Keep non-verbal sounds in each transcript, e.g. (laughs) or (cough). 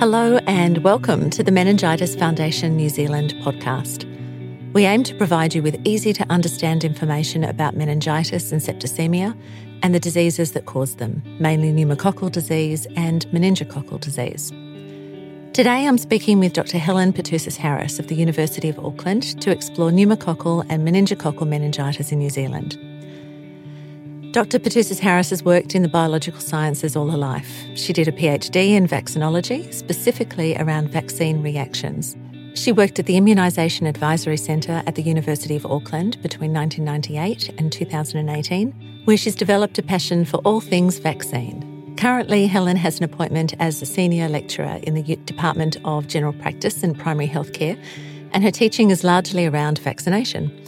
Hello, and welcome to the Meningitis Foundation New Zealand podcast. We aim to provide you with easy to understand information about meningitis and septicemia and the diseases that cause them, mainly pneumococcal disease and meningococcal disease. Today I'm speaking with Dr. Helen Petousis Harris of the University of Auckland to explore pneumococcal and meningococcal meningitis in New Zealand. Dr. Petousis Harris has worked in the biological sciences all her life. She did a PhD in vaccinology, specifically around vaccine reactions. She worked at the Immunisation Advisory Centre at the University of Auckland between 1998 and 2018, where she's developed a passion for all things vaccine. Currently, Helen has an appointment as a senior lecturer in the Department of General Practice and Primary Healthcare, and her teaching is largely around vaccination.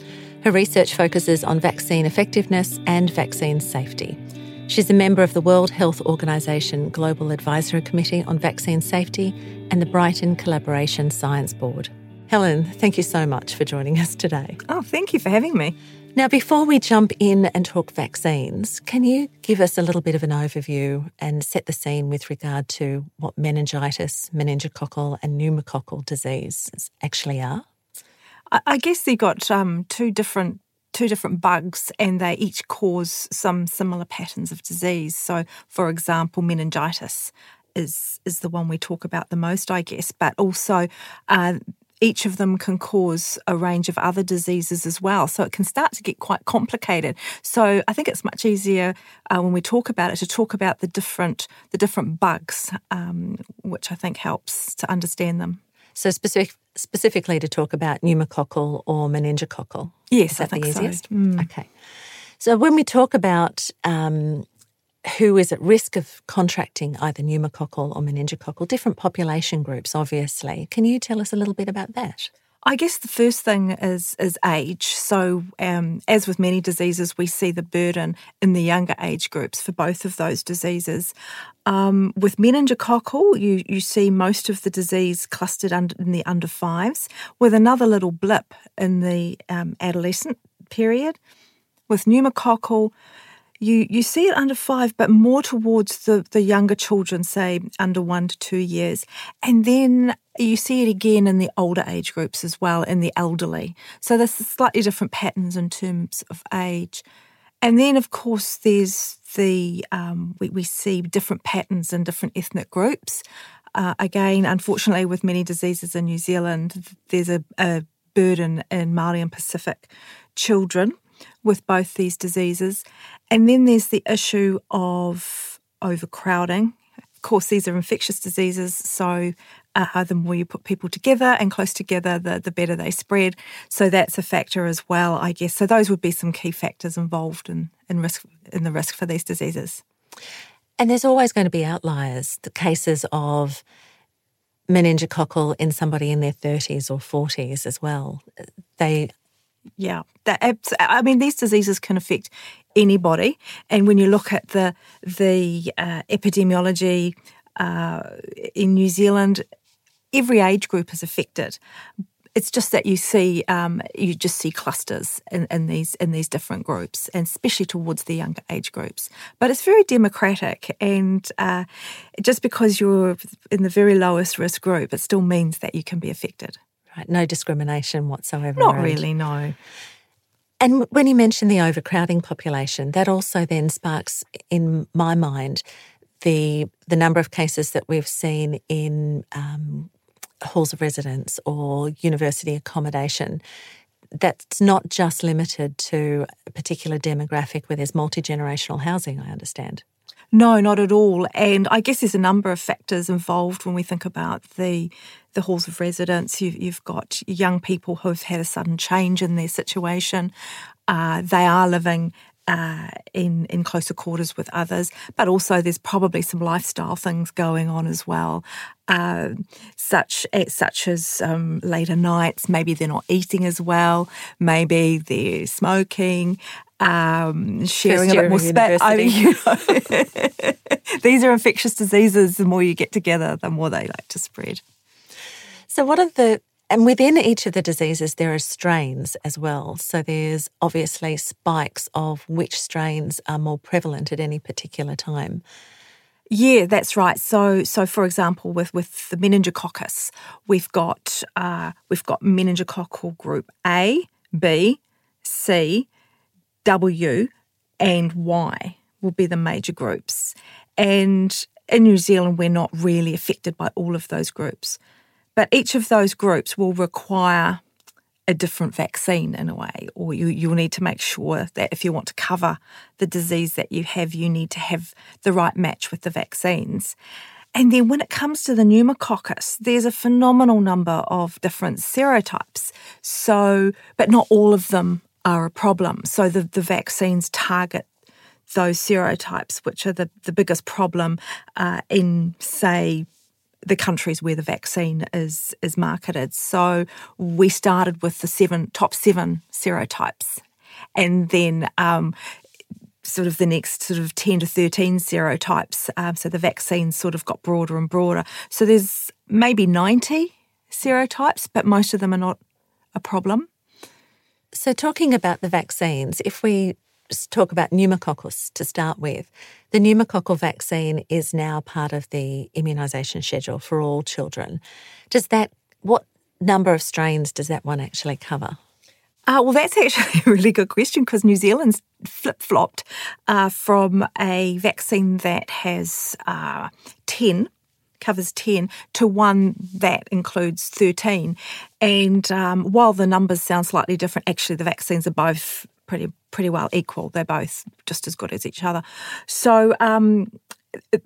Her research focuses on vaccine effectiveness and vaccine safety. She's a member of the World Health Organization Global Advisory Committee on Vaccine Safety and the Brighton Collaboration Science Board. Helen, thank you so much for joining us today. Oh, thank you for having me. Now, before we jump in and talk vaccines, can you give us a little bit of an overview and set the scene with regard to what meningitis, meningococcal, and pneumococcal disease actually are? I guess they got um, two different two different bugs and they each cause some similar patterns of disease. So, for example, meningitis is is the one we talk about the most, I guess, but also uh, each of them can cause a range of other diseases as well. So it can start to get quite complicated. So I think it's much easier uh, when we talk about it to talk about the different the different bugs, um, which I think helps to understand them. So specific, specifically to talk about pneumococcal or meningococcal. Yes, I think the easiest. So. Mm. Okay. So when we talk about um, who is at risk of contracting either pneumococcal or meningococcal, different population groups, obviously. Can you tell us a little bit about that? I guess the first thing is is age. So, um, as with many diseases, we see the burden in the younger age groups for both of those diseases. Um, with meningococcal, you you see most of the disease clustered under, in the under fives, with another little blip in the um, adolescent period. With pneumococcal, you you see it under five, but more towards the, the younger children, say under one to two years. And then you see it again in the older age groups as well, in the elderly. So there's slightly different patterns in terms of age. And then, of course, there's the um, we, we see different patterns in different ethnic groups. Uh, again, unfortunately, with many diseases in New Zealand, there's a, a burden in Māori and Pacific children with both these diseases. And then there's the issue of overcrowding. Of course, these are infectious diseases, so uh, the more you put people together and close together, the, the better they spread. So that's a factor as well, I guess. So those would be some key factors involved in, in risk in the risk for these diseases. And there's always going to be outliers, the cases of meningococcal in somebody in their 30s or 40s as well. They yeah, that, I mean, these diseases can affect anybody, and when you look at the the uh, epidemiology uh, in New Zealand, every age group is affected. It's just that you see um, you just see clusters in, in, these in these different groups, and especially towards the younger age groups. But it's very democratic, and uh, just because you're in the very lowest risk group, it still means that you can be affected. Right, no discrimination whatsoever. Not really, no. And when you mention the overcrowding population, that also then sparks in my mind the the number of cases that we've seen in um, halls of residence or university accommodation. That's not just limited to a particular demographic where there's multi generational housing. I understand. No, not at all. And I guess there's a number of factors involved when we think about the the halls of residence. You've, you've got young people who've had a sudden change in their situation. Uh, they are living uh, in in closer quarters with others, but also there's probably some lifestyle things going on as well, uh, such such as um, later nights. Maybe they're not eating as well. Maybe they're smoking. Um, sharing a bit more space. I mean, you (laughs) know, these are infectious diseases. The more you get together, the more they like to spread. So, what are the And within each of the diseases, there are strains as well. So there's obviously spikes of which strains are more prevalent at any particular time. Yeah, that's right. So, so for example, with, with the meningococcus, we've got uh, we've got meningococcal group A, B, C, W, and Y will be the major groups. And in New Zealand, we're not really affected by all of those groups. But each of those groups will require a different vaccine in a way, or you, you'll need to make sure that if you want to cover the disease that you have, you need to have the right match with the vaccines. And then when it comes to the pneumococcus, there's a phenomenal number of different serotypes. So, but not all of them are a problem. So the, the vaccines target those serotypes, which are the, the biggest problem uh, in, say, the countries where the vaccine is is marketed. So we started with the seven top seven serotypes, and then um, sort of the next sort of ten to thirteen serotypes. Um, so the vaccine sort of got broader and broader. So there's maybe ninety serotypes, but most of them are not a problem. So talking about the vaccines, if we talk about pneumococcus to start with. The pneumococcal vaccine is now part of the immunisation schedule for all children. Does that, what number of strains does that one actually cover? Uh, well, that's actually (laughs) a really good question because New Zealand's flip flopped uh, from a vaccine that has uh, 10 covers 10 to one that includes 13. And um, while the numbers sound slightly different, actually the vaccines are both pretty pretty well equal. They're both just as good as each other. So, um,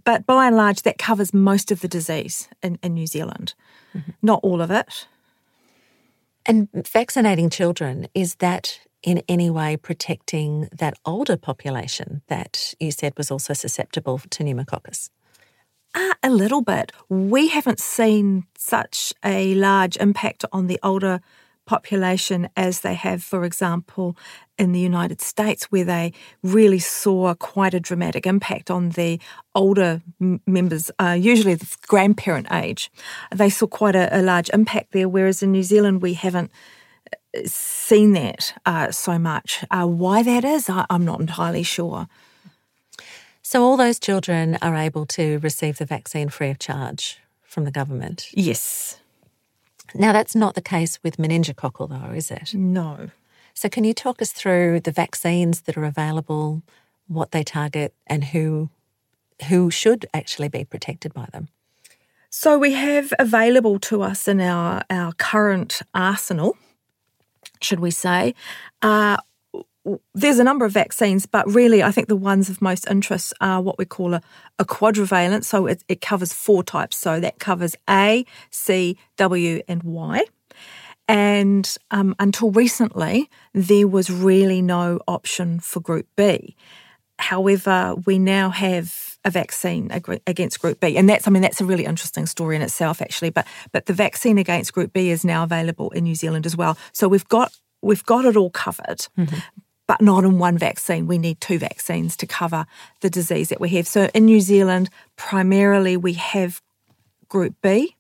but by and large, that covers most of the disease in, in New Zealand. Mm-hmm. Not all of it. And vaccinating children is that in any way protecting that older population that you said was also susceptible to pneumococcus? Uh, a little bit. We haven't seen such a large impact on the older population as they have, for example, in the United States, where they really saw quite a dramatic impact on the older m- members, uh, usually the grandparent age. They saw quite a, a, large impact there, whereas in New Zealand, we haven't uh, seen that uh, so much. Uh, why that is, I, I'm not entirely sure. So, all those children are able to receive the vaccine free of charge from the government? Yes. Now, that's not the case with meningococcal, though, is it? No. So, can you talk us through the vaccines that are available, what they target, and who who should actually be protected by them? So, we have available to us in our our current arsenal, should we say, uh, there's a number of vaccines, but really, I think the ones of most interest are what we call a, a quadrivalent. So it, it covers four types. So that covers A, C, W, and Y. And um, until recently, there was really no option for Group B. However, we now have a vaccine against Group B, and that's I mean that's a really interesting story in itself, actually. But but the vaccine against Group B is now available in New Zealand as well. So we've got we've got it all covered. Mm-hmm but not in one vaccine. We need two vaccines to cover the disease that we have. So in New Zealand, primarily we have Group B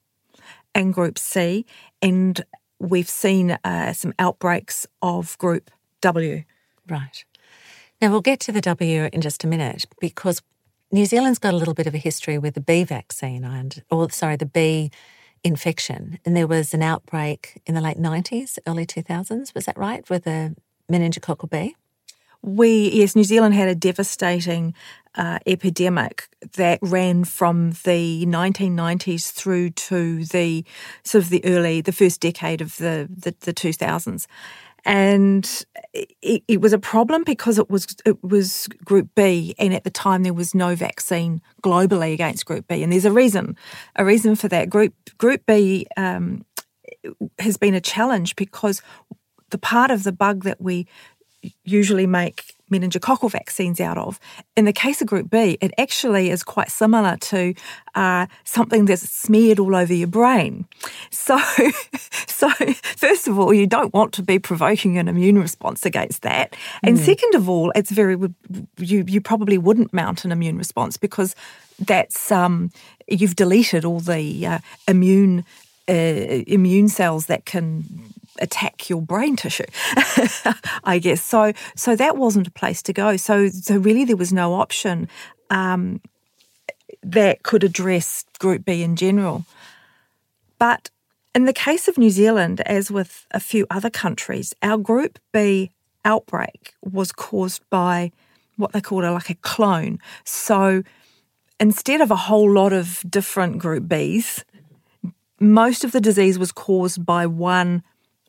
and Group C, and we've seen uh, some outbreaks of Group W. Right. Now we'll get to the W in just a minute because New Zealand's got a little bit of a history with the B vaccine, and or sorry, the B infection, and there was an outbreak in the late nineties, early two thousands. Was that right? With a meningococcal B? We, yes, New Zealand had a devastating uh, epidemic that ran from the 1990s through to the sort of the early, the first decade of the, the, the 2000s. And it, it, was a problem because it was it was Group B, and at the time there was no vaccine globally against Group B. And there's a reason, a reason for that. Group Group B um, has been a challenge because the part of the bug that we usually make meningococcal vaccines out of. In the case of Group B, it actually is quite similar to uh, something that's smeared all over your brain. So, (laughs) so first of all, you don't want to be provoking an immune response against that, and mm. second of all, it's very you you probably wouldn't mount an immune response because that's um, you've deleted all the uh, immune uh, immune cells that can attack your brain tissue, (laughs) I guess. So, so that wasn't a place to go. So, so really, there was no option um, that could address Group B in general. But in the case of New Zealand, as with a few other countries, our Group B outbreak was caused by what they called a, like a clone. So instead of a whole lot of different Group Bs, most of the disease was caused by one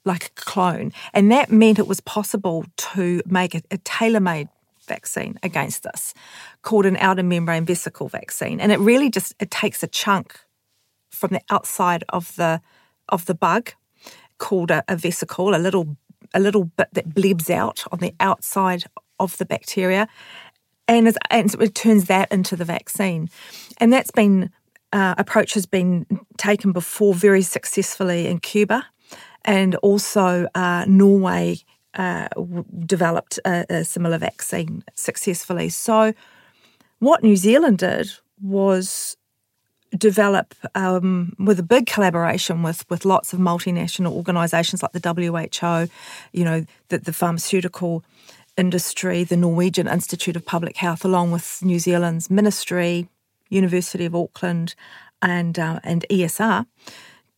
like a clone. And that meant it was possible to make a, a tailor made vaccine against this called an outer membrane vesicle vaccine. And it really just it takes a chunk from the outside of the of the bug called a, a vesicle, a little a little bit that blebs out on the outside of the bacteria, and, and it turns that into the vaccine. And that's been uh, approach has been taken before very successfully in Cuba, and also uh, Norway uh, developed a, a similar vaccine successfully. So, what New Zealand did was develop um, with a big collaboration with with lots of multinational organisations like the WHO, you know, the, the pharmaceutical industry, the Norwegian Institute of Public Health, along with New Zealand's Ministry, University of Auckland, and uh, and ESR,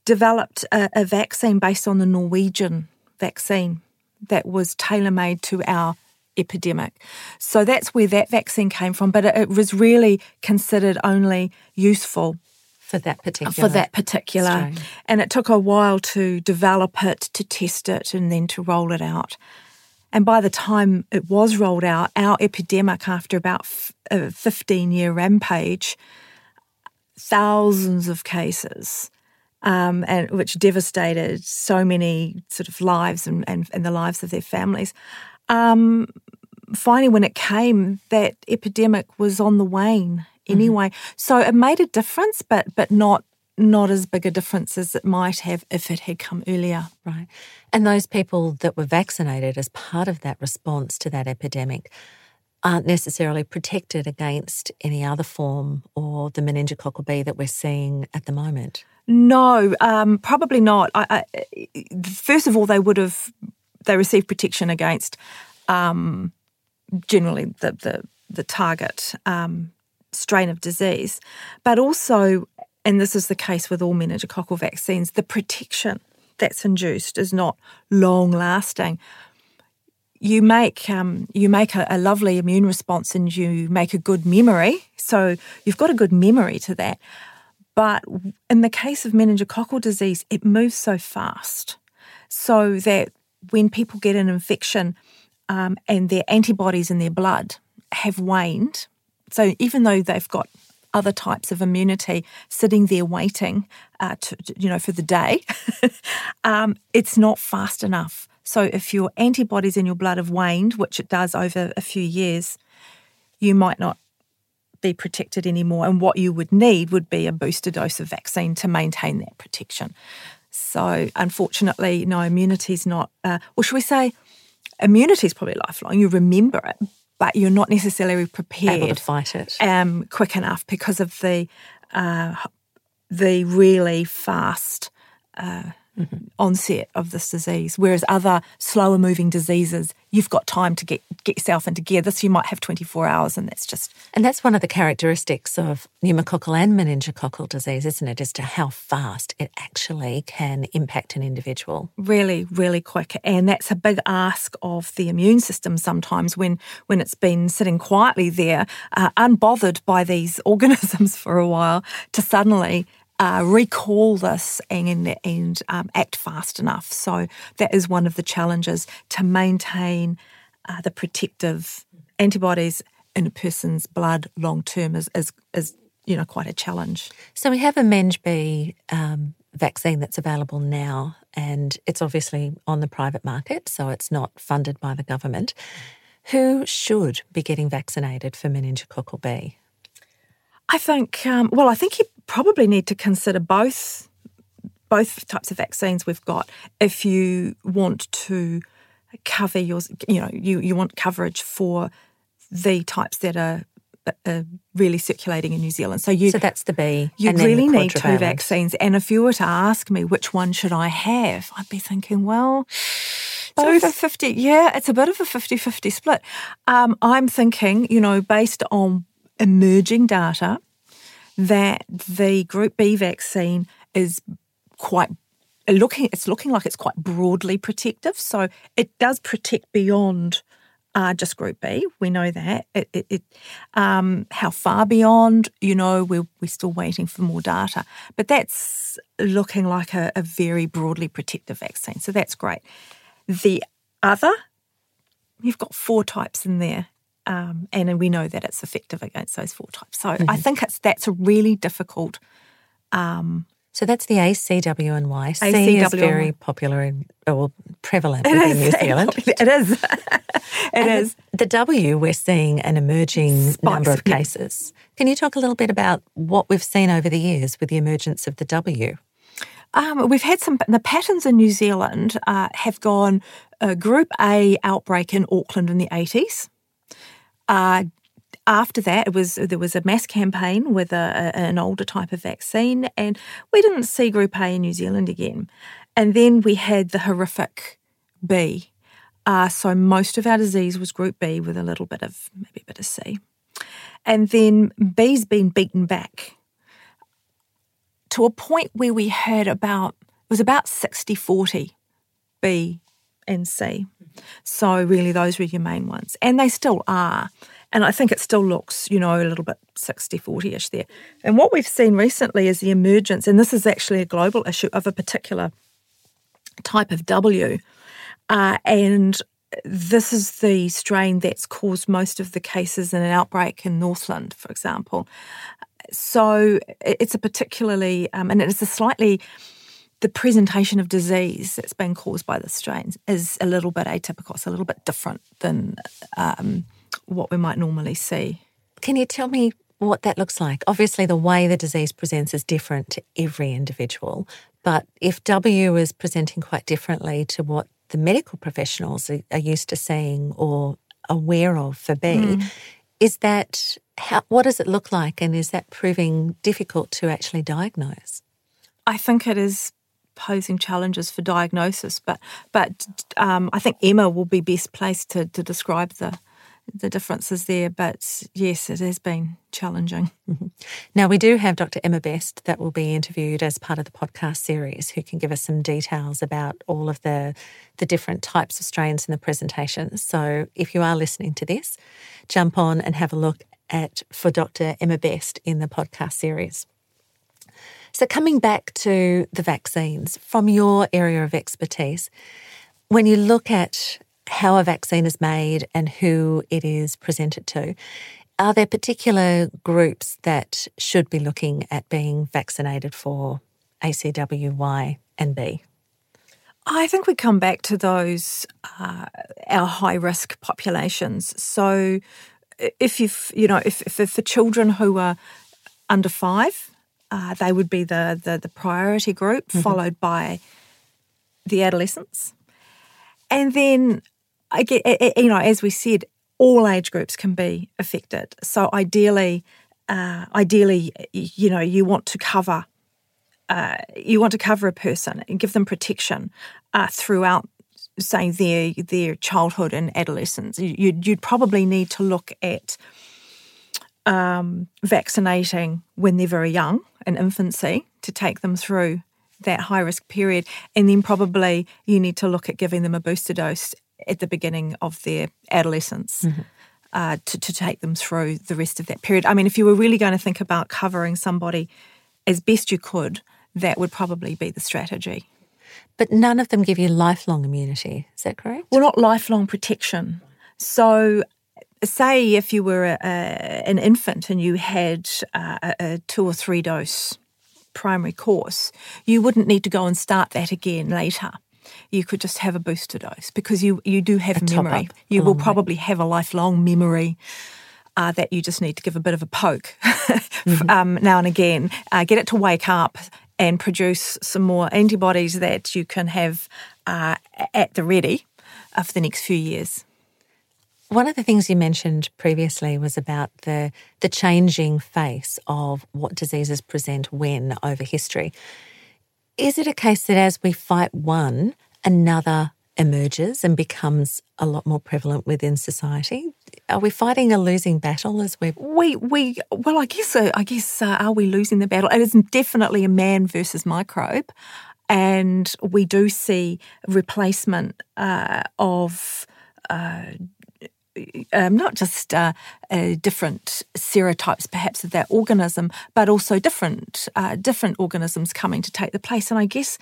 developed a, a vaccine based on the Norwegian vaccine that was tailor made to our epidemic. So that's where that vaccine came from, but it, was really considered only useful for that particular for that particular strain. and it took a while to develop it to test it and then to roll it out and by the time it was rolled out our epidemic after about a 15 year rampage thousands of cases um, and which devastated so many sort of lives and, and, and the lives of their families um, finally, when it came, that epidemic was on the wane mm-hmm. anyway. Mm-hmm. So it made a difference, but but not not as big a difference as it might have if it had come earlier. Right. And those people that were vaccinated as part of that response to that epidemic aren't necessarily protected against any other form or the meningococcal B that we're seeing at the moment. No, um, probably not. I, I, first of all, they would have they received protection against um, generally the the, the target um, strain of disease, but also, and this is the case with all meningococcal vaccines, the protection that's induced is not long lasting. You make um, you make a, a lovely immune response and you make a good memory, so you've got a good memory to that. But in the case of meningococcal disease, it moves so fast, so that when people get an infection um, and their antibodies in their blood have waned, so even though they've got other types of immunity sitting there waiting, uh, to, you know, for the day, (laughs) um, it's not fast enough. So if your antibodies in your blood have waned, which it does over a few years, you might not be protected anymore. And what you would need would be a booster dose of vaccine to maintain that protection. So, unfortunately, no, immunity is not, uh, or should we say, immunity is probably lifelong. You remember it, but you're not necessarily prepared Able to fight it um, quick enough because of the uh, the really fast uh, mm-hmm. onset of this disease. Whereas other slower moving diseases, you've got time to get, get yourself into gear. This you might have 24 hours, and that's just. And that's one of the characteristics of pneumococcal and meningococcal disease, isn't it? As to how fast it actually can impact an individual. Really, really quick. And that's a big ask of the immune system sometimes when, when it's been sitting quietly there, uh, unbothered by these (laughs) organisms for a while, to suddenly uh, recall this and, and um, act fast enough. So that is one of the challenges to maintain uh, the protective antibodies in a person's blood long term is, is, is you know quite a challenge. So we have a Meng B um, vaccine that's available now, and it's obviously on the private market, so it's not funded by the government. Who should be getting vaccinated for meningococcal B? I think, um, well, I think you probably need to consider both both types of vaccines we've got if you want to cover your, you know, you, you want coverage for the types that are uh, really circulating in New Zealand. So you so that's the B. You really the need two vaccines. And if you were to ask me which one should I have, I'd be thinking, well, both a 50. Yeah, it's a bit of a 50-50 split. Um, I'm thinking, you know, based on emerging data, that the Group B vaccine is quite looking. It's looking like it's quite broadly protective. So it does protect beyond uh, just Group B. We know that. It, it, it um, how far beyond? You know, we're we're still waiting for more data, but that's looking like a, a very broadly protective vaccine. So that's great. The other, you've got four types in there. Um, and we know that it's effective against those four types. So I think it's that's a really difficult um, So that's the ACW and Y. C is ACW&Y. very popular in, or prevalent (laughs) within New Zealand. (laughs) It is. (laughs) it And is. The, the W, we're seeing an emerging Spikes, number of cases. Can you talk a little bit about what we've seen over the years with the emergence of the W? Um, we've had some, the patterns in New Zealand uh, have gone uh, Group A outbreak in Auckland in the 80s. Uh, after that, it was there was a mass campaign with a, a- an older type of vaccine, and we didn't see Group A in New Zealand again. And then we had the horrific B. Uh, so most of our disease was Group B with a little bit of maybe a bit of C. And then B's been beaten back to a point where we had about it was about 60 40 B and C. So really those were your main ones. And they still are. And I think it still looks, you know, a little bit 60 40 ish there. And what we've seen recently is the emergence, and this is actually a global issue, of a particular type of W. Uh, and this is the strain that's caused most of the cases in an outbreak in Northland, for example. So it's a particularly, um, and it is a slightly, the presentation of disease that's been caused by the strains is a little bit atypical. It's a little bit different than um, what we might normally see. Can you tell me what that looks like? Obviously, the way the disease presents is different to every individual, but if W is presenting quite differently to what the medical professionals are, are used to seeing or aware of for B, is that how, what does it look like, and is that proving difficult to actually diagnose? I think it is posing challenges for diagnosis, but but um, I think Emma will be best placed to, to describe the the differences there. But yes, it has been challenging. (laughs) Now, we do have Dr. Emma Best that will be interviewed as part of the podcast series, who can give us some details about all of the, the different types of strains in the presentation. So, if you are listening to this, jump on and have a look at for Dr. Emma Best in the podcast series. So, coming back to the vaccines, from your area of expertise, when you look at how a vaccine is made and who it is presented to, are there particular groups that should be looking at being vaccinated for ACW, Y, and B? I think we come back to those uh, our high risk populations. So if you've you know if, if for children who are under five, uh, they would be the the, the priority group, followed by the adolescents, and then I get you know as we said, all age groups can be affected. So ideally, uh, ideally, you know, you want to cover uh, you want to cover a person and give them protection uh, throughout, say, their their childhood and adolescence. You- You'd, you'd probably need to look at um, vaccinating when they're very young, in infancy, to take them through that high risk period, and then probably you need to look at giving them a booster dose at the beginning of their adolescence. Uh, to, to take them through the rest of that period. I mean, if you were really going to think about covering somebody as best you could, that would probably be the strategy. But none of them give you lifelong immunity. Is that correct? Well, not lifelong protection. So, say if you were a, a, an infant and you had a, a two or three dose primary course, you wouldn't need to go and start that again later. You could just have a booster dose because you, you do have A memory. You will probably have a lifelong memory uh, that you just need to give a bit of a poke (laughs) um, now and again, uh, get it to wake up and produce some more antibodies that you can have uh, at the ready uh, for the next few years. One of the things you mentioned previously was about the the changing face of what diseases present when over history. Is it a case that as we fight one, another emerges and becomes a lot more prevalent within society? Are we fighting a losing battle as we we we well I guess uh, I guess uh, are we losing the battle? It is definitely a man versus microbe, and we do see replacement uh, of. Uh, um, not just uh, uh, different serotypes, perhaps of that organism, but also different uh, different organisms coming to take the place. And I guess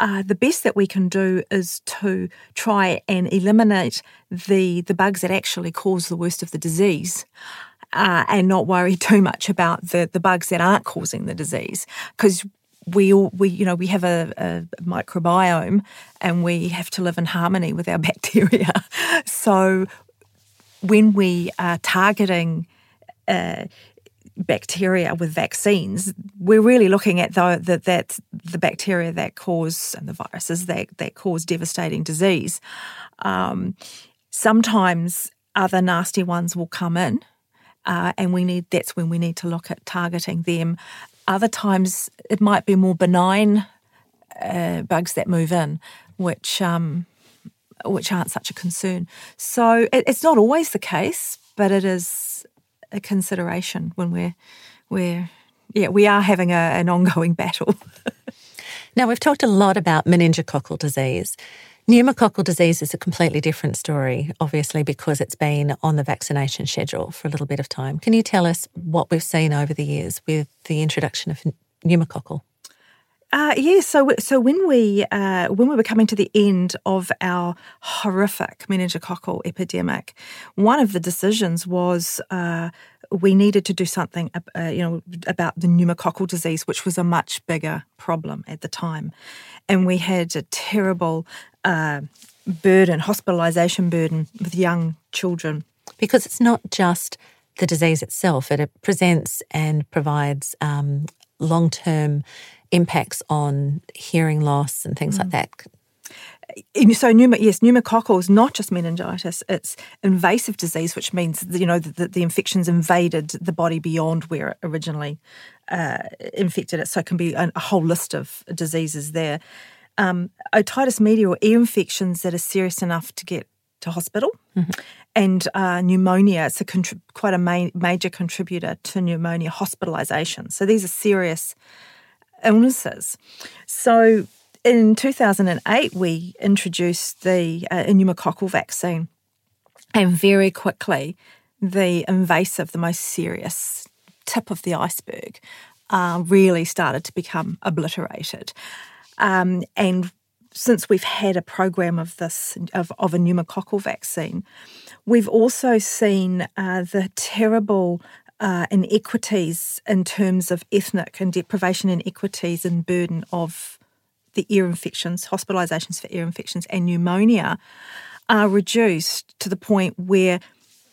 uh, the best that we can do is to try and eliminate the the bugs that actually cause the worst of the disease. Uh, and not worry (laughs) too much about the, the bugs that aren't causing the disease because we all we you know we have a, a, microbiome and we have to live in harmony with our (laughs) bacteria so when we are targeting uh, bacteria with vaccines, we're really looking at the, the, that the bacteria that cause and the viruses that, that cause devastating disease. Um, sometimes other nasty ones will come in, uh, and we need that's when we need to look at targeting them. Other times it might be more benign uh, bugs that move in, which um, which aren't such a concern. So it, it's not always the case, but it is a consideration when we're we're yeah we are having a, an ongoing (laughs) battle. now we've talked a lot about meningococcal disease. Pneumococcal disease is a completely different story, obviously, because it's been on the vaccination schedule for a little bit of time. Can you tell us what we've seen over the years with the introduction of pneumococcal? Uh, yeah, so so when we uh, when we were coming to the end of our horrific meningococcal epidemic, one of the decisions was uh, we needed to do something, uh, you know, about the pneumococcal disease, which was a much bigger problem at the time, and we had a terrible uh, burden, hospitalisation burden with young children, because it's not just the disease itself; it presents and provides um, long term impacts on hearing loss and things mm. like that. So, yes, pneumococcal is not just meningitis; it's invasive disease, which means you know the, the infections invaded the body beyond where it originally uh, infected it. So, it can be a, a whole list of diseases there. Um, otitis media or ear infections that are serious enough to get to hospital, mm-hmm. and uh, pneumonia. It's a contri- quite a ma- major contributor to pneumonia hospitalisation. So these are serious illnesses. So in 2008, we introduced the uh, pneumococcal vaccine, and very quickly, the invasive, the most serious tip of the iceberg, uh, really started to become obliterated. Um, and since we've had a program of this of, of a pneumococcal vaccine, we've also seen uh, the terrible uh, inequities in terms of ethnic and deprivation inequities and burden of the ear infections, hospitalisations for ear infections and pneumonia are reduced to the point where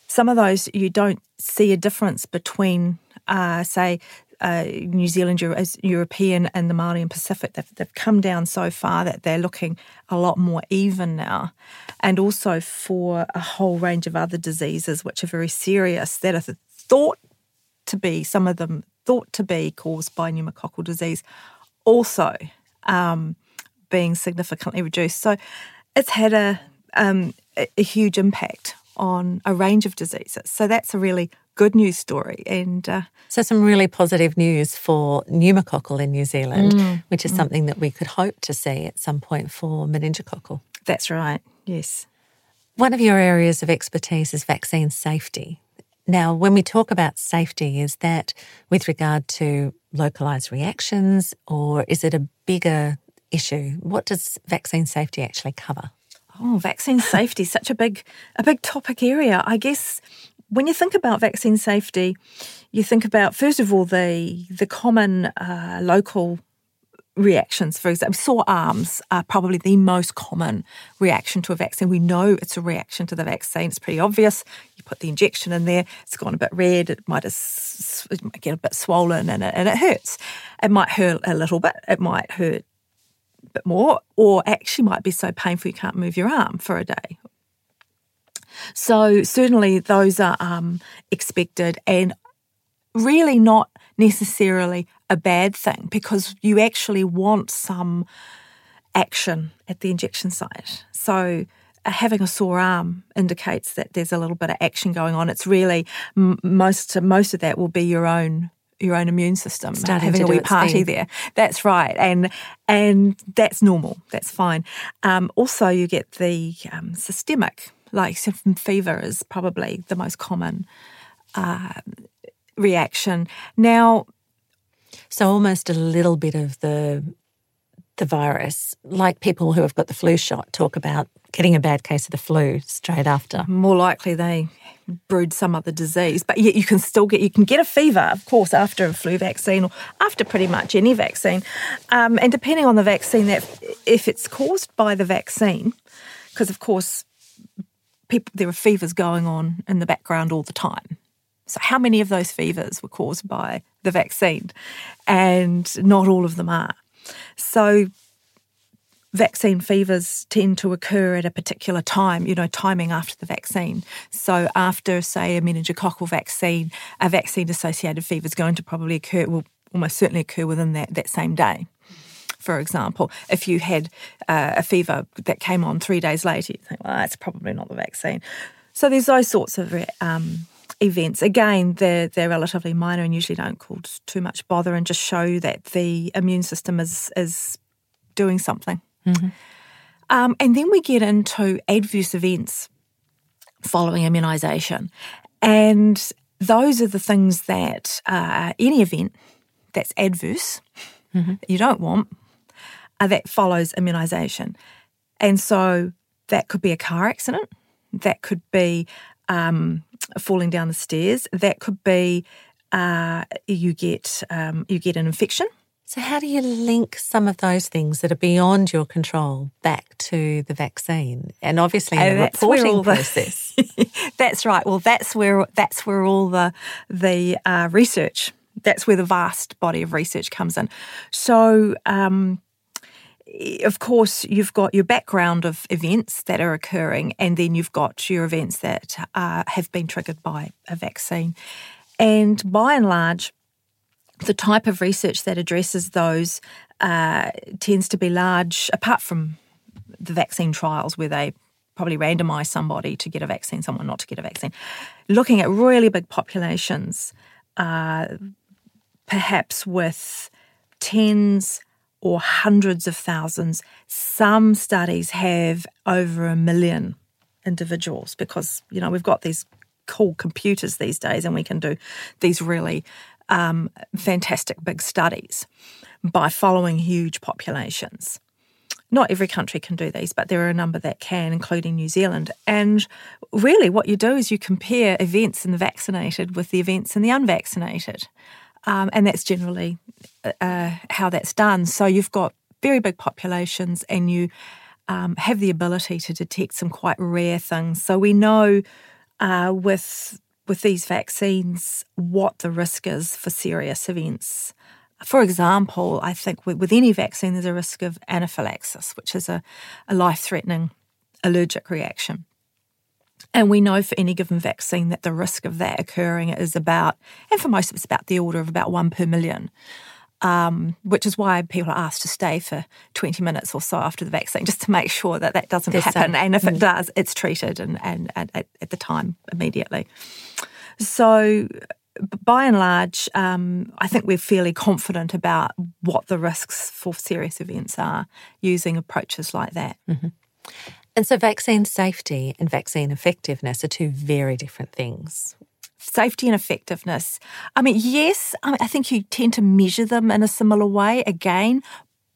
some of those you don't see a difference between, uh, say, uh, New Zealand European and the Maori and Pacific. They've, they've come down so far that they're looking a lot more even now. And also for a whole range of other diseases which are very serious that are thought to be, some of them thought to be caused by pneumococcal disease, also um, being significantly reduced. So it's had a, um, a huge impact on a range of diseases. So that's a really good news story. And uh, so, some really positive news for pneumococcal in New Zealand, mm, which is mm. something that we could hope to see at some point for meningococcal. That's right, yes. One of your areas of expertise is vaccine safety. Now, when we talk about safety, is that with regard to localized reactions or is it a bigger issue? What does vaccine safety actually cover? Oh, vaccine safety is (laughs) such a big a big topic area. I guess when you think about vaccine safety, you think about first of all the the common uh, local reactions. For example, sore arms are probably the most common reaction to a vaccine. We know it's a reaction to the vaccine. It's pretty obvious. You put the injection in there, it's gone a bit red. It might, it might get a bit swollen, and it, and it hurts. It might hurt a little bit. It might hurt a bit more, or actually might be so painful you can't move your arm for a day So certainly those are um, expected and really not necessarily a bad thing because you actually want some action at the injection site. So uh, having a sore arm indicates that there's a little bit of action going on. It's really most most of that will be your own your own immune system Starting having a wee party thing. there. That's right, and and that's normal. That's fine. Um, also, you get the um, systemic, like fever is probably the most common uh, reaction. Now, so almost a little bit of the the virus, like people who have got the flu shot talk about getting a bad case of the flu straight after. More likely they brewed some other disease, but yet you can still get you can get a fever, of course, after a flu vaccine or after pretty much any vaccine, um, and depending on the vaccine, that if it's caused by the vaccine, because of course, people there are fevers going on in the background all the time. So, how many of those fevers were caused by the vaccine? And not all of them are. So, vaccine fevers tend to occur at a particular time, you know, timing after the vaccine. So, after, say, a meningococcal vaccine, a vaccine associated fever is going to probably occur, will almost certainly occur within that, that same day. For example, if you had uh, a fever that came on three days later, you think, well, that's probably not the vaccine. So, there's those sorts of um, events. Again, they're, they're relatively minor and usually don't cause too much bother and just show that the immune system is, is doing something. Mm-hmm. Um, and then we get into adverse events following immunisation. And those are the things that uh, any event that's adverse, mm-hmm. that you don't want, uh, that follows immunisation. And so that could be a car accident, that could be um, falling down the stairs. That could be uh, you get um, you get an infection. So, how do you link some of those things that are beyond your control back to the vaccine? And obviously, the reporting the, process. (laughs) that's right. Well, that's where that's where all the the uh, research. That's where the vast body of research comes in. So, um, of course, you've got your background of events that are occurring, and then you've got your events that uh, have been triggered by a vaccine. And by and large, the type of research that addresses those uh, tends to be large, apart from the vaccine trials where they probably randomise somebody to get a vaccine, someone not to get a vaccine. Looking at really big populations, uh, perhaps with tens or hundreds of thousands. Some studies have over a million individuals because, you know, we've got these cool computers these days and we can do these really um, fantastic big studies by following huge populations. Not every country can do these, but there are a number that can, including New Zealand. And really, what you do is you compare events in the vaccinated with the events in the unvaccinated. Um, and that's generally uh, how that's done. So you've got very big populations and you um, have the ability to detect some quite rare things. So we know uh, with with these vaccines what the risk is for serious events. For example, I think with, with any vaccine, there's a risk of anaphylaxis, which is a, a life threatening allergic reaction. And we know for any given vaccine that the risk of that occurring is about, and for most of it's about the order of about one per million. Um, which is why people are asked to stay for 20 minutes or so after the vaccine, (laughs) just to make sure that that doesn't There's happen. Some, and if it mm. does, it's treated and, and, and at, at, the time immediately. So, by and large, um, I think we're fairly confident about what the risks for serious events are using approaches like that. Mm-hmm. And so, vaccine safety and vaccine effectiveness are two very different things. Safety and effectiveness. I mean, yes, I, think you tend to measure them in a similar way, again,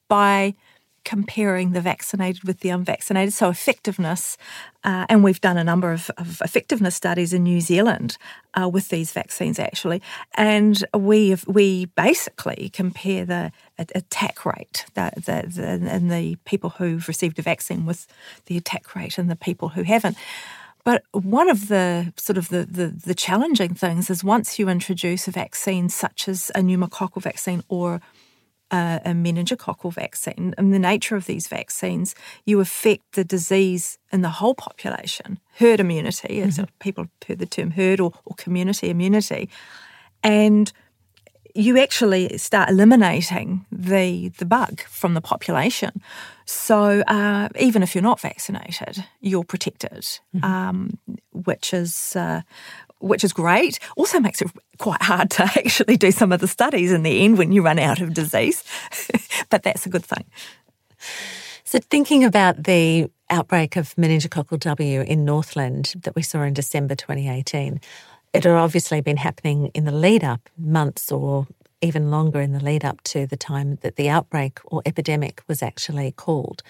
by comparing the vaccinated with the unvaccinated. So, effectiveness, uh, and we've done a number of, of, effectiveness studies in New Zealand uh, with these vaccines actually, and we we basically compare the attack rate the, the, the, in the people who've received a vaccine with the attack rate in the people who haven't. But one of the sort of the, the, the challenging things is once you introduce a vaccine such as a pneumococcal vaccine or a, a meningococcal vaccine, and the nature of these vaccines, you affect the disease in the whole population, herd immunity, mm-hmm. as people have heard the term herd or, or community immunity. And you actually start eliminating the the bug from the population. So uh, even if you're not vaccinated, you're protected, mm-hmm. um, which is uh, which is great. Also makes it quite hard to (laughs) actually do some of the studies in the end when you run out of disease, (laughs) but that's a good thing. So thinking about the outbreak of meningococcal W in Northland that we saw in December 2018 it had obviously been happening in the lead up, months or even longer in the lead up to the time that the outbreak or epidemic was actually called.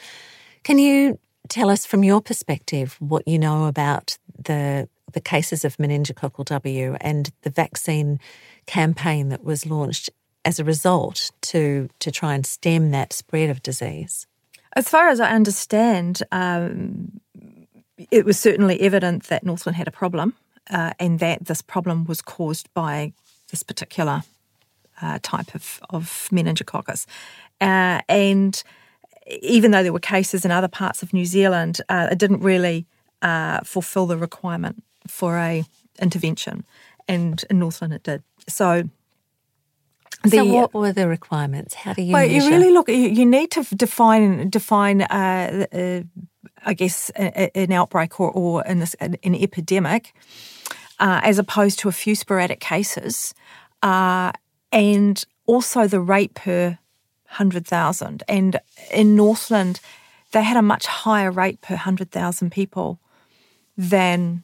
Can you tell us from your perspective what you know about the the cases of meningococcal W and the vaccine campaign that was launched as a result to to try and stem that spread of disease? As far as I understand, um, it was certainly evident that Northland had a problem uh, and that this problem was caused by this particular uh, type of, of meningococcus. Uh, and even though there were cases in other parts of New Zealand, uh, it didn't really uh, fulfil the requirement for a intervention, and in Northland it did. So. The, so, what were the requirements? How do you? Well, measure? you really look. You, you need to define define uh, I guess, an outbreak or, or in this, an, epidemic, uh, as opposed to a few sporadic cases, uh, and also the rate per 100,000. And in Northland, they had a much higher rate per 100,000 people than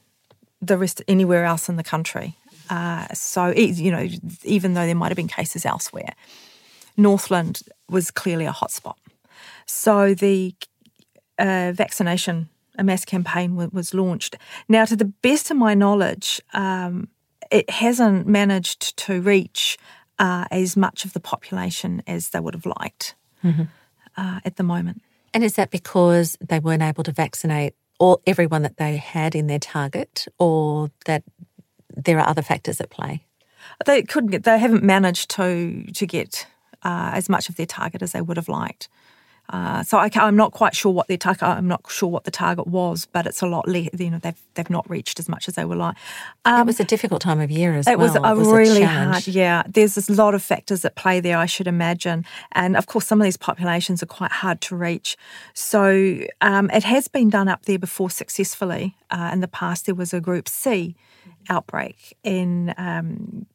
the rest anywhere else in the country. Uh, so, you know, even though there might have been cases elsewhere, Northland was clearly a hotspot. So the a vaccination, a mass campaign was launched. Now, to the best of my knowledge, um, it hasn't managed to reach uh, as much of the population as they would have liked mm-hmm. uh, at the moment. And is that because they weren't able to vaccinate all everyone that they had in their target, or that there are other factors at play? They couldn't. They haven't managed to to get uh, as much of their target as they would have liked. Uh, so I, am not quite sure what their target. I'm not sure what the target was, but it's a lot less. You know, they've they've not reached as much as they were like. Um, it was a difficult time of year as it well. Was a it was really a hard. Yeah, there's a lot of factors at play there. I should imagine, and of course, some of these populations are quite hard to reach. So um, it has been done up there before successfully. Uh, in the past, there was a Group C outbreak in um,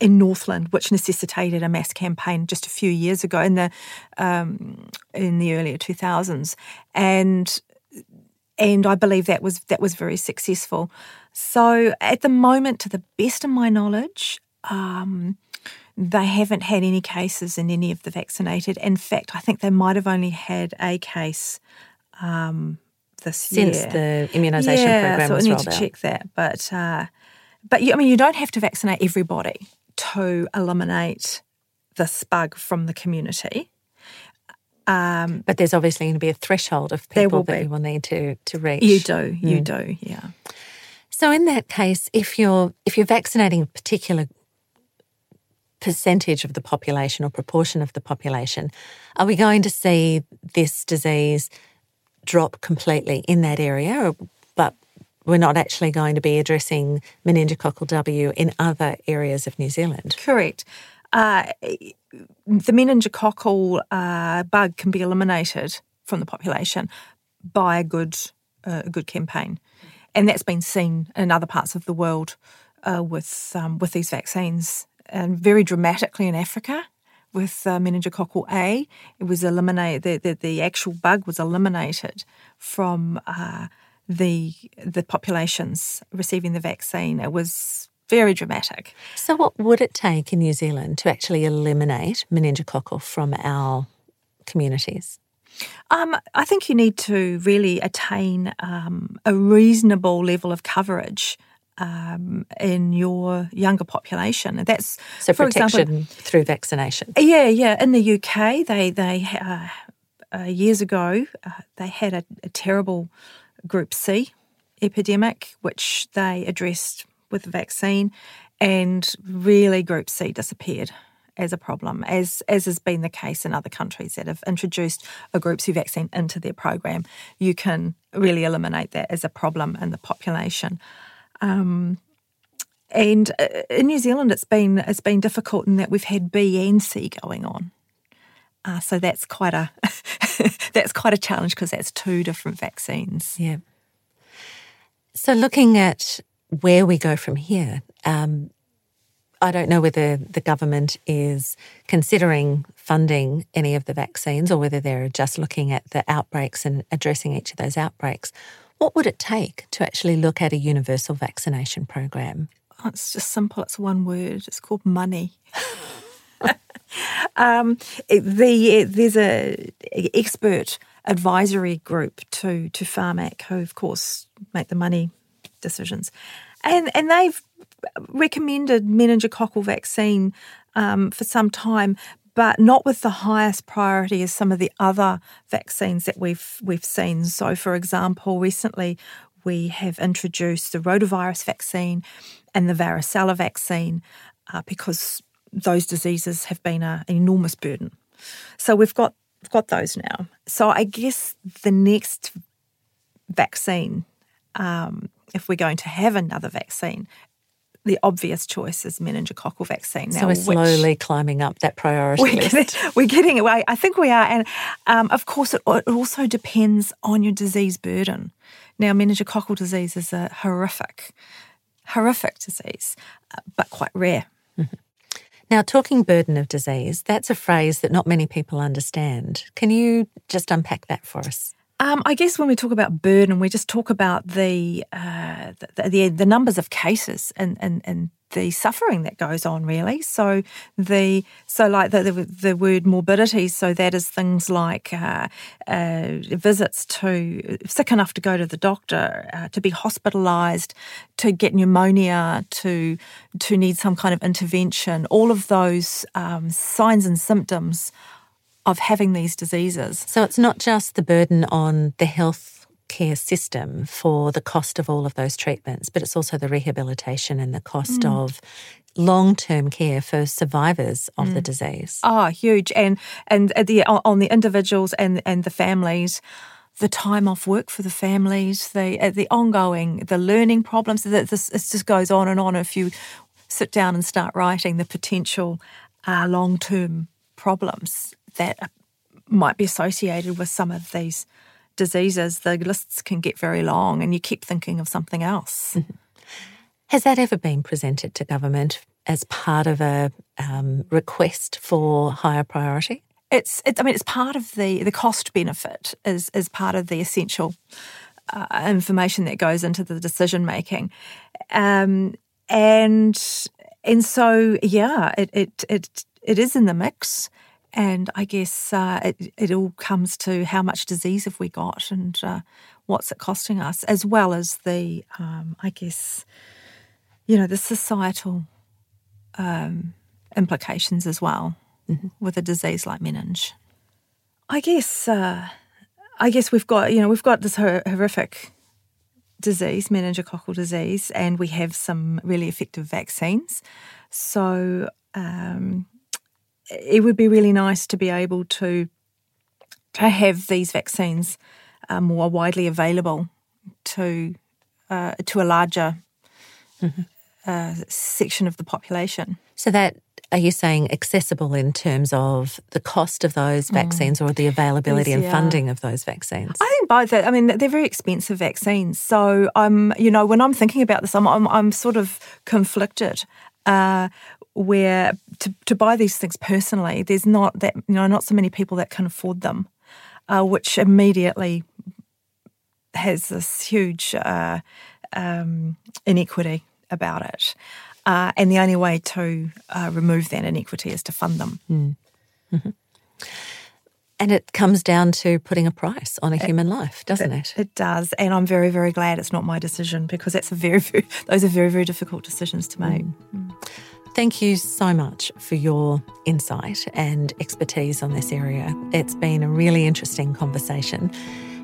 in Northland, which necessitated a mass campaign just a few years ago in the um, in the earlier two thousands, and and I believe that was that was very successful. So at the moment, to the best of my knowledge. Um, they haven't had any cases in any of the vaccinated. In fact, I think they might have only had a case um, this since year. Since the immunisation yeah, program so was I need to out. check that. But uh, but you, I mean, you don't have to vaccinate everybody to eliminate this bug from the community. Um, but there's obviously going to be a threshold of people that be. you will need to to reach. You do, you mm. do, yeah. So in that case, if you're if you're vaccinating a particular percentage of the population or proportion of the population, are we going to see this disease drop completely in that area, or, we're not actually going to be addressing meningococcal W in other areas of New Zealand. Correct. Uh, the meningococcal uh, bug can be eliminated from the population by a good, uh, a good campaign, and that's been seen in other parts of the world uh, with um, with these vaccines, and very dramatically in Africa with uh, meningococcal A. It was eliminated. The, the, the actual bug was eliminated from uh, the the populations receiving the vaccine. It was very dramatic. So, what would it take in New Zealand to actually eliminate meningococcal from our communities? Um, I think you need to really attain um, a reasonable level of coverage um, in your younger population, and that's so protection example, through vaccination. Yeah, yeah. In the UK, they they uh, uh, years ago uh, they had a, a terrible Group C epidemic, which they addressed with the vaccine, and really Group C disappeared as a problem, as as has been the case in other countries that have introduced a group C vaccine into their program. You can really eliminate that as a problem in the population. Um, and uh, in New Zealand, it's been it's been difficult in that we've had B and C going on. Uh, so that's quite a (laughs) (laughs) that's quite a challenge because that's two different vaccines. Yeah. So looking at where we go from here, um, I don't know whether the government is considering funding any of the vaccines or whether they're just looking at the outbreaks and addressing each of those outbreaks. What would it take to actually look at a universal vaccination program? Oh, it's just simple. It's one word. It's called money. (laughs) (laughs) um, the there's a expert advisory group to to Pharmac who, of course, make the money decisions, and and they've recommended meningococcal vaccine um, for some time, but not with the highest priority as some of the other vaccines that we've we've seen. So, for example, recently we have introduced the rotavirus vaccine and the varicella vaccine uh, because those diseases have been a, an enormous burden. So we've got we've got those now. So I guess the next vaccine, um, if we're going to have another vaccine, the obvious choice is meningococcal vaccine. Now, so we're slowly climbing up that priority we're list. Getting, (laughs) we're getting away. I think we are. And um, of course, it, it, also depends on your disease burden. Now, meningococcal disease is a horrific, horrific disease, uh, but quite rare. Mm-hmm. Now, talking burden of disease, that's a phrase that not many people understand. Can you just unpack that for us? Um, I guess when we talk about burden, we just talk about the uh, the, the, the, numbers of cases and, and, and the suffering that goes on. Really, so the so like the the, the word morbidity. So that is things like uh, uh, visits to sick enough to go to the doctor, uh, to be hospitalised, to get pneumonia, to to need some kind of intervention. All of those um, signs and symptoms of having these diseases. So it's not just the burden on the health care system for the cost of all of those treatments, but it's also the rehabilitation and the cost mm. of long-term care for survivors of mm. the disease. Oh, huge. And and the on the individuals and and the families the time off work for the families, the uh, the ongoing, the learning problems. That this it just goes on and on. If you sit down and start writing the potential uh, long term problems that might be associated with some of these diseases, the lists can get very long and you keep thinking of something else. Mm-hmm. (laughs) Has that ever been presented to government as part of a um, request for higher priority? It's, it's, I mean, it's part of the, the cost benefit is, is part of the essential uh, information that goes into the decision making. Um, and, and so, yeah, it, it, it, it is in the mix. And I guess uh, it, it all comes to how much disease have we got and uh, what's it costing us, as well as the, um, I guess, you know, the societal um, implications as well mm-hmm. with a disease like meninge. I guess, uh, I guess we've got, you know, we've got this horrific disease, meningococcal disease, and we have some really effective vaccines. So, um, it would be really nice to be able to to have these vaccines uh, more widely available to uh, to a larger mm-hmm. uh, section of the population. So that are you saying accessible in terms of the cost of those mm. vaccines mm. or the availability yes, and funding of those vaccines? I think both. I mean, they're very expensive vaccines. So I'm, you know, when I'm thinking about this, I'm, I'm, I'm sort of conflicted. Uh, where to, to buy these things personally, there's not that you know not so many people that can afford them, uh, which immediately has this huge uh, um, inequity about it. Uh, and the only way to uh, remove that inequity is to fund them. Mm. Mm-hmm. (laughs) And it comes down to putting a price on a human life, doesn't it, it? It does. And I'm very, very glad it's not my decision because that's a very, very (laughs) those are very, very difficult decisions to make. Mm. Mm. Thank you so much for your insight and expertise on this area. It's been a really interesting conversation,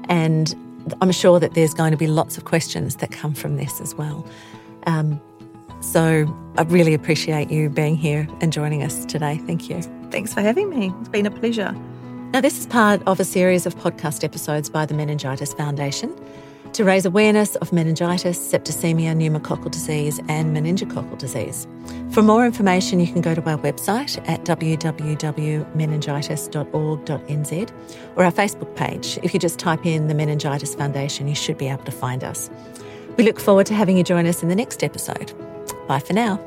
and I'm sure that there's going to be lots of questions that come from this as well. Um, So I really appreciate you being here and joining us today. Thank you. Thanks for having me. It's been a pleasure. Now, this is part of a series of podcast episodes by the Meningitis Foundation to raise awareness of meningitis, septicemia, pneumococcal disease, and meningococcal disease. For more information, you can go to our website at www.meningitis.org.nz or our Facebook page. If you just type in the Meningitis Foundation, you should be able to find us. We look forward to having you join us in the next episode. Bye for now.